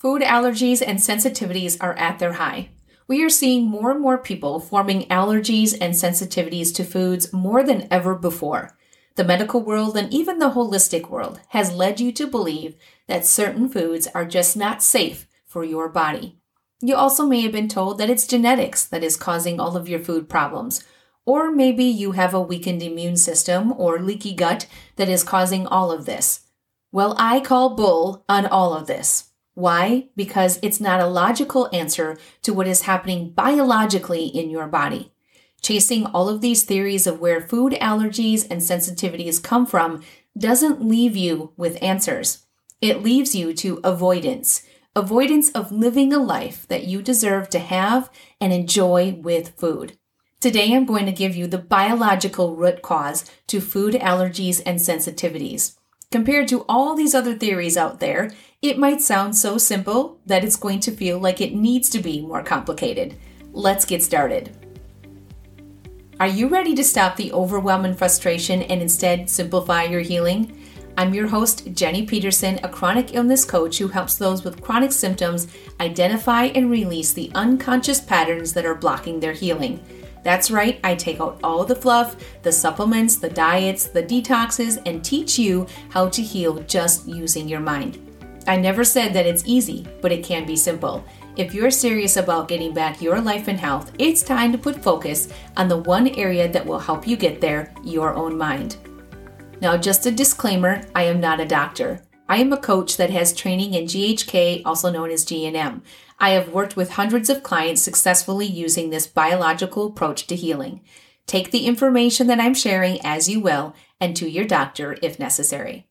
Food allergies and sensitivities are at their high. We are seeing more and more people forming allergies and sensitivities to foods more than ever before. The medical world and even the holistic world has led you to believe that certain foods are just not safe for your body. You also may have been told that it's genetics that is causing all of your food problems. Or maybe you have a weakened immune system or leaky gut that is causing all of this. Well, I call bull on all of this. Why? Because it's not a logical answer to what is happening biologically in your body. Chasing all of these theories of where food allergies and sensitivities come from doesn't leave you with answers. It leaves you to avoidance. Avoidance of living a life that you deserve to have and enjoy with food. Today I'm going to give you the biological root cause to food allergies and sensitivities. Compared to all these other theories out there, it might sound so simple that it's going to feel like it needs to be more complicated. Let's get started. Are you ready to stop the overwhelm and frustration and instead simplify your healing? I'm your host, Jenny Peterson, a chronic illness coach who helps those with chronic symptoms identify and release the unconscious patterns that are blocking their healing. That's right, I take out all the fluff, the supplements, the diets, the detoxes, and teach you how to heal just using your mind. I never said that it's easy, but it can be simple. If you're serious about getting back your life and health, it's time to put focus on the one area that will help you get there your own mind. Now, just a disclaimer I am not a doctor. I am a coach that has training in GHK, also known as GNM. I have worked with hundreds of clients successfully using this biological approach to healing. Take the information that I'm sharing as you will and to your doctor if necessary.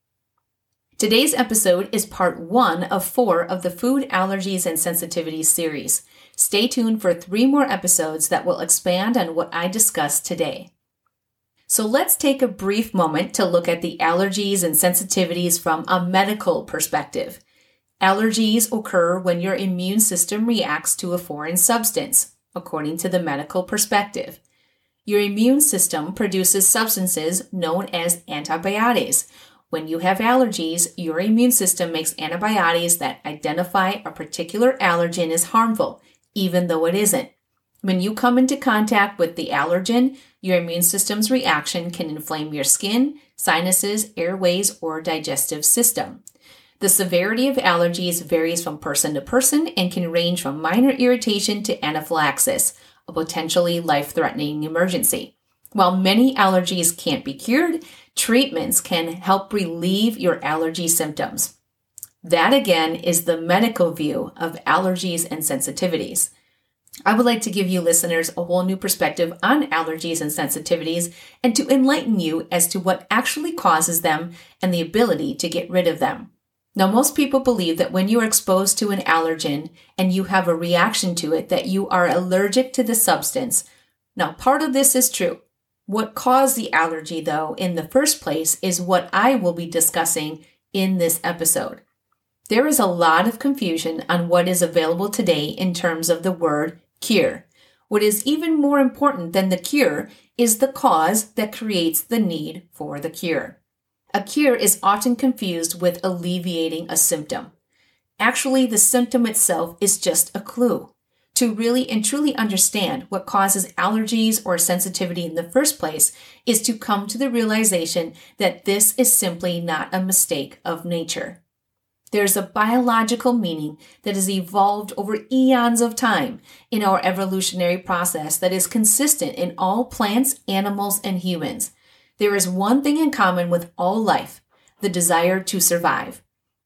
Today's episode is part one of four of the Food Allergies and Sensitivities series. Stay tuned for three more episodes that will expand on what I discussed today. So let's take a brief moment to look at the allergies and sensitivities from a medical perspective. Allergies occur when your immune system reacts to a foreign substance, according to the medical perspective. Your immune system produces substances known as antibodies. When you have allergies, your immune system makes antibodies that identify a particular allergen as harmful, even though it isn't. When you come into contact with the allergen, your immune system's reaction can inflame your skin, sinuses, airways, or digestive system. The severity of allergies varies from person to person and can range from minor irritation to anaphylaxis, a potentially life threatening emergency. While many allergies can't be cured, treatments can help relieve your allergy symptoms. That again is the medical view of allergies and sensitivities. I would like to give you listeners a whole new perspective on allergies and sensitivities and to enlighten you as to what actually causes them and the ability to get rid of them. Now, most people believe that when you are exposed to an allergen and you have a reaction to it, that you are allergic to the substance. Now, part of this is true. What caused the allergy, though, in the first place is what I will be discussing in this episode. There is a lot of confusion on what is available today in terms of the word cure. What is even more important than the cure is the cause that creates the need for the cure. A cure is often confused with alleviating a symptom. Actually, the symptom itself is just a clue. To really and truly understand what causes allergies or sensitivity in the first place is to come to the realization that this is simply not a mistake of nature. There's a biological meaning that has evolved over eons of time in our evolutionary process that is consistent in all plants, animals, and humans. There is one thing in common with all life the desire to survive.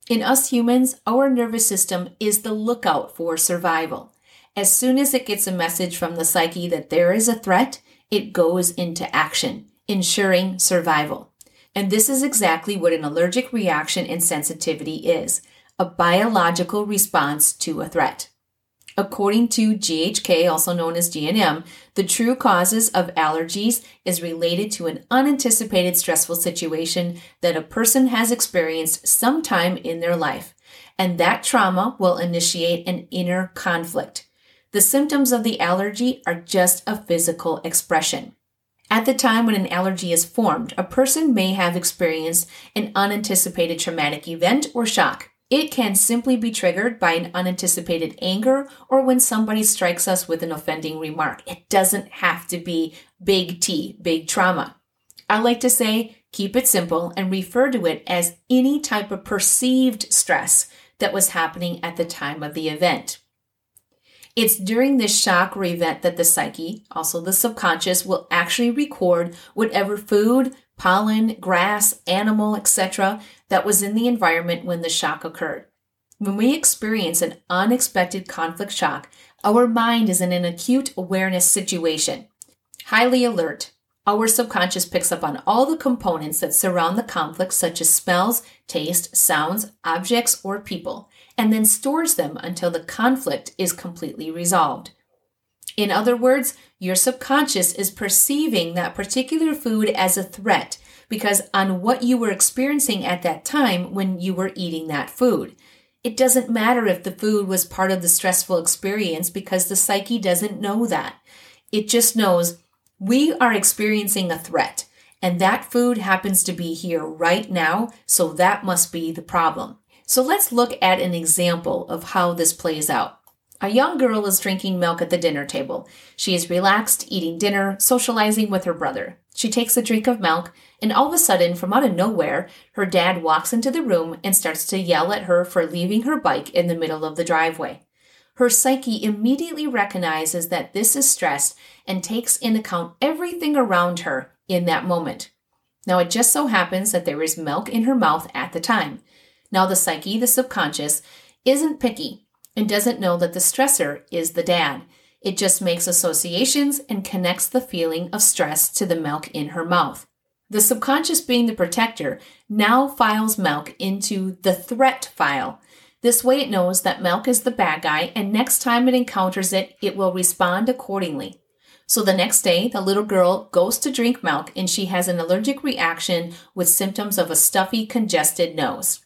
In us humans, our nervous system is the lookout for survival. As soon as it gets a message from the psyche that there is a threat, it goes into action, ensuring survival. And this is exactly what an allergic reaction and sensitivity is a biological response to a threat. According to GHK, also known as GNM, the true causes of allergies is related to an unanticipated stressful situation that a person has experienced sometime in their life, and that trauma will initiate an inner conflict. The symptoms of the allergy are just a physical expression. At the time when an allergy is formed, a person may have experienced an unanticipated traumatic event or shock. It can simply be triggered by an unanticipated anger or when somebody strikes us with an offending remark. It doesn't have to be big T, big trauma. I like to say, keep it simple and refer to it as any type of perceived stress that was happening at the time of the event. It's during this shock or event that the psyche, also the subconscious, will actually record whatever food, pollen, grass, animal, etc., that was in the environment when the shock occurred. When we experience an unexpected conflict shock, our mind is in an acute awareness situation. Highly alert, our subconscious picks up on all the components that surround the conflict, such as smells, taste, sounds, objects, or people, and then stores them until the conflict is completely resolved. In other words, your subconscious is perceiving that particular food as a threat because on what you were experiencing at that time when you were eating that food. It doesn't matter if the food was part of the stressful experience because the psyche doesn't know that. It just knows we are experiencing a threat and that food happens to be here right now, so that must be the problem. So let's look at an example of how this plays out. A young girl is drinking milk at the dinner table. She is relaxed, eating dinner, socializing with her brother. She takes a drink of milk, and all of a sudden, from out of nowhere, her dad walks into the room and starts to yell at her for leaving her bike in the middle of the driveway. Her psyche immediately recognizes that this is stress and takes in account everything around her in that moment. Now, it just so happens that there is milk in her mouth at the time. Now, the psyche, the subconscious, isn't picky and doesn't know that the stressor is the dad. It just makes associations and connects the feeling of stress to the milk in her mouth. The subconscious, being the protector, now files milk into the threat file. This way, it knows that milk is the bad guy, and next time it encounters it, it will respond accordingly. So the next day, the little girl goes to drink milk and she has an allergic reaction with symptoms of a stuffy, congested nose.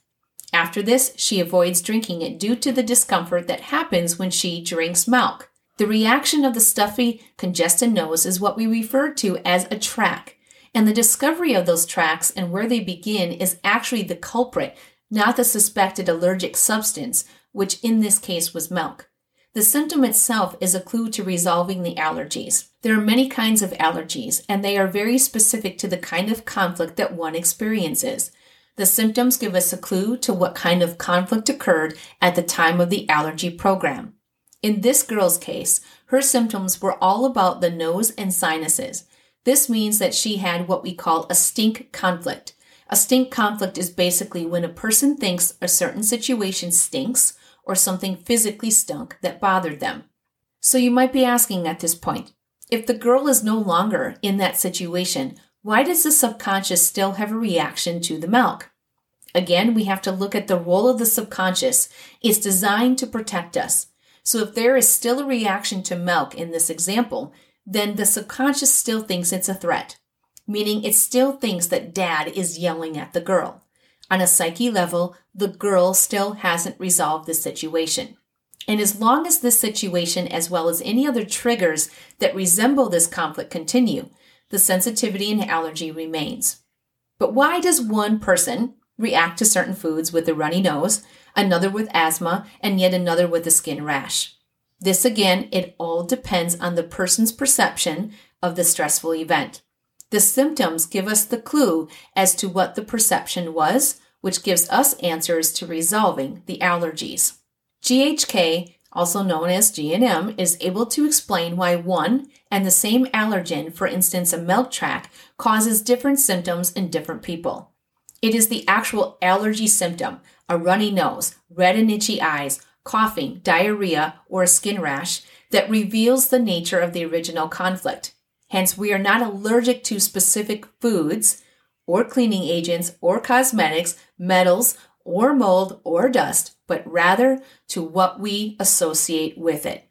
After this, she avoids drinking it due to the discomfort that happens when she drinks milk. The reaction of the stuffy, congested nose is what we refer to as a track. And the discovery of those tracks and where they begin is actually the culprit, not the suspected allergic substance, which in this case was milk. The symptom itself is a clue to resolving the allergies. There are many kinds of allergies, and they are very specific to the kind of conflict that one experiences. The symptoms give us a clue to what kind of conflict occurred at the time of the allergy program. In this girl's case, her symptoms were all about the nose and sinuses. This means that she had what we call a stink conflict. A stink conflict is basically when a person thinks a certain situation stinks or something physically stunk that bothered them. So you might be asking at this point, if the girl is no longer in that situation, why does the subconscious still have a reaction to the milk? Again, we have to look at the role of the subconscious. It's designed to protect us. So if there is still a reaction to milk in this example, then the subconscious still thinks it's a threat, meaning it still thinks that dad is yelling at the girl. On a psyche level, the girl still hasn't resolved the situation. And as long as this situation, as well as any other triggers that resemble this conflict, continue, the sensitivity and allergy remains. But why does one person react to certain foods with a runny nose, another with asthma, and yet another with a skin rash? This again, it all depends on the person's perception of the stressful event. The symptoms give us the clue as to what the perception was, which gives us answers to resolving the allergies. GHK also known as GNM, is able to explain why one and the same allergen, for instance a milk track, causes different symptoms in different people. It is the actual allergy symptom, a runny nose, red and itchy eyes, coughing, diarrhea, or a skin rash, that reveals the nature of the original conflict. Hence, we are not allergic to specific foods or cleaning agents or cosmetics, metals, or mold or dust, but rather to what we associate with it.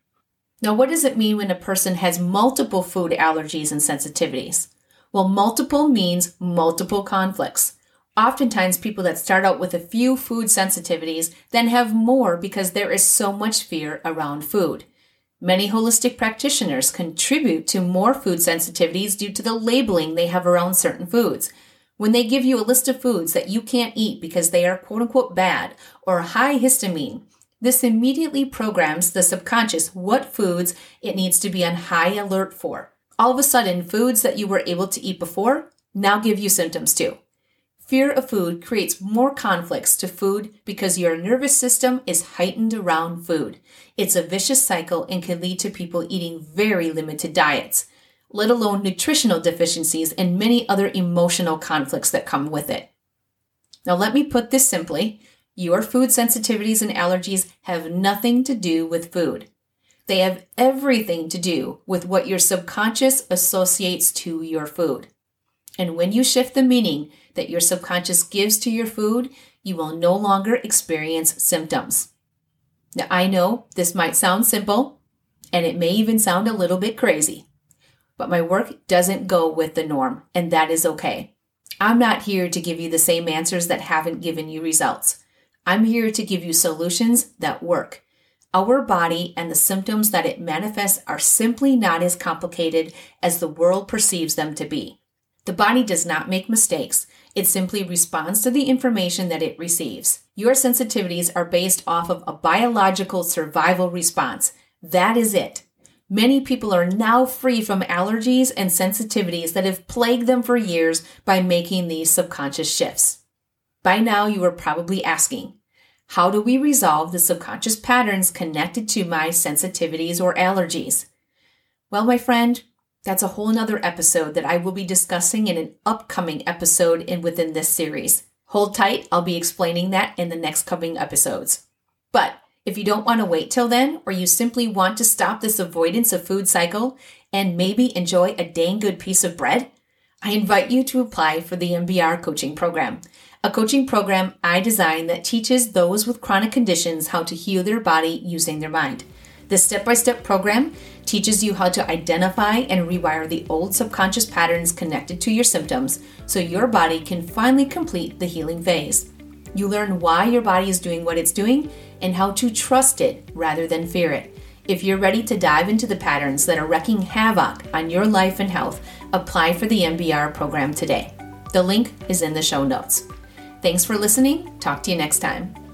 Now, what does it mean when a person has multiple food allergies and sensitivities? Well, multiple means multiple conflicts. Oftentimes, people that start out with a few food sensitivities then have more because there is so much fear around food. Many holistic practitioners contribute to more food sensitivities due to the labeling they have around certain foods. When they give you a list of foods that you can't eat because they are quote unquote bad or high histamine, this immediately programs the subconscious what foods it needs to be on high alert for. All of a sudden, foods that you were able to eat before now give you symptoms too. Fear of food creates more conflicts to food because your nervous system is heightened around food. It's a vicious cycle and can lead to people eating very limited diets, let alone nutritional deficiencies and many other emotional conflicts that come with it. Now, let me put this simply your food sensitivities and allergies have nothing to do with food. They have everything to do with what your subconscious associates to your food. And when you shift the meaning that your subconscious gives to your food, you will no longer experience symptoms. Now, I know this might sound simple, and it may even sound a little bit crazy, but my work doesn't go with the norm, and that is okay. I'm not here to give you the same answers that haven't given you results. I'm here to give you solutions that work. Our body and the symptoms that it manifests are simply not as complicated as the world perceives them to be. The body does not make mistakes. It simply responds to the information that it receives. Your sensitivities are based off of a biological survival response. That is it. Many people are now free from allergies and sensitivities that have plagued them for years by making these subconscious shifts. By now, you are probably asking, how do we resolve the subconscious patterns connected to my sensitivities or allergies? Well, my friend, that's a whole nother episode that I will be discussing in an upcoming episode in within this series. Hold tight, I'll be explaining that in the next coming episodes. But if you don't want to wait till then, or you simply want to stop this avoidance of food cycle and maybe enjoy a dang good piece of bread, I invite you to apply for the MBR coaching program, a coaching program I designed that teaches those with chronic conditions how to heal their body using their mind. This step by step program teaches you how to identify and rewire the old subconscious patterns connected to your symptoms so your body can finally complete the healing phase. You learn why your body is doing what it's doing and how to trust it rather than fear it. If you're ready to dive into the patterns that are wreaking havoc on your life and health, apply for the MBR program today. The link is in the show notes. Thanks for listening. Talk to you next time.